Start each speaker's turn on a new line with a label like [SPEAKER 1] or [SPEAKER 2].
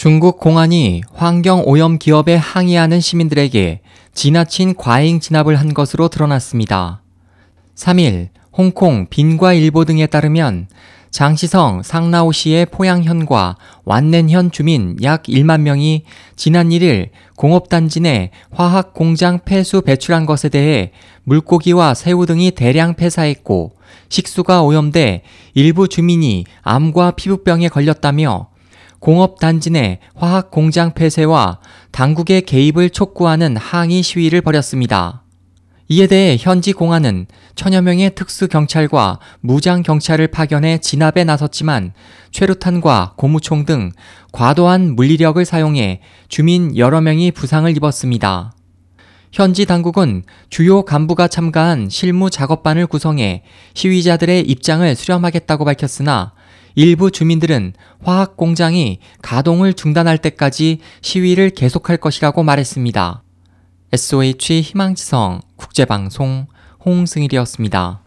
[SPEAKER 1] 중국 공안이 환경 오염 기업에 항의하는 시민들에게 지나친 과잉 진압을 한 것으로 드러났습니다. 3일 홍콩 빈과 일보 등에 따르면 장시성 상라오시의 포양현과 완넨현 주민 약 1만 명이 지난 1일 공업단지 내 화학 공장 폐수 배출한 것에 대해 물고기와 새우 등이 대량 폐사했고 식수가 오염돼 일부 주민이 암과 피부병에 걸렸다며 공업 단지 내 화학 공장 폐쇄와 당국의 개입을 촉구하는 항의 시위를 벌였습니다. 이에 대해 현지 공안은 천여 명의 특수 경찰과 무장 경찰을 파견해 진압에 나섰지만 최루탄과 고무총 등 과도한 물리력을 사용해 주민 여러 명이 부상을 입었습니다. 현지 당국은 주요 간부가 참가한 실무 작업반을 구성해 시위자들의 입장을 수렴하겠다고 밝혔으나 일부 주민들은 화학 공장이 가동을 중단할 때까지 시위를 계속할 것이라고 말했습니다. SOH 희망지성 국제방송 홍승일이었습니다.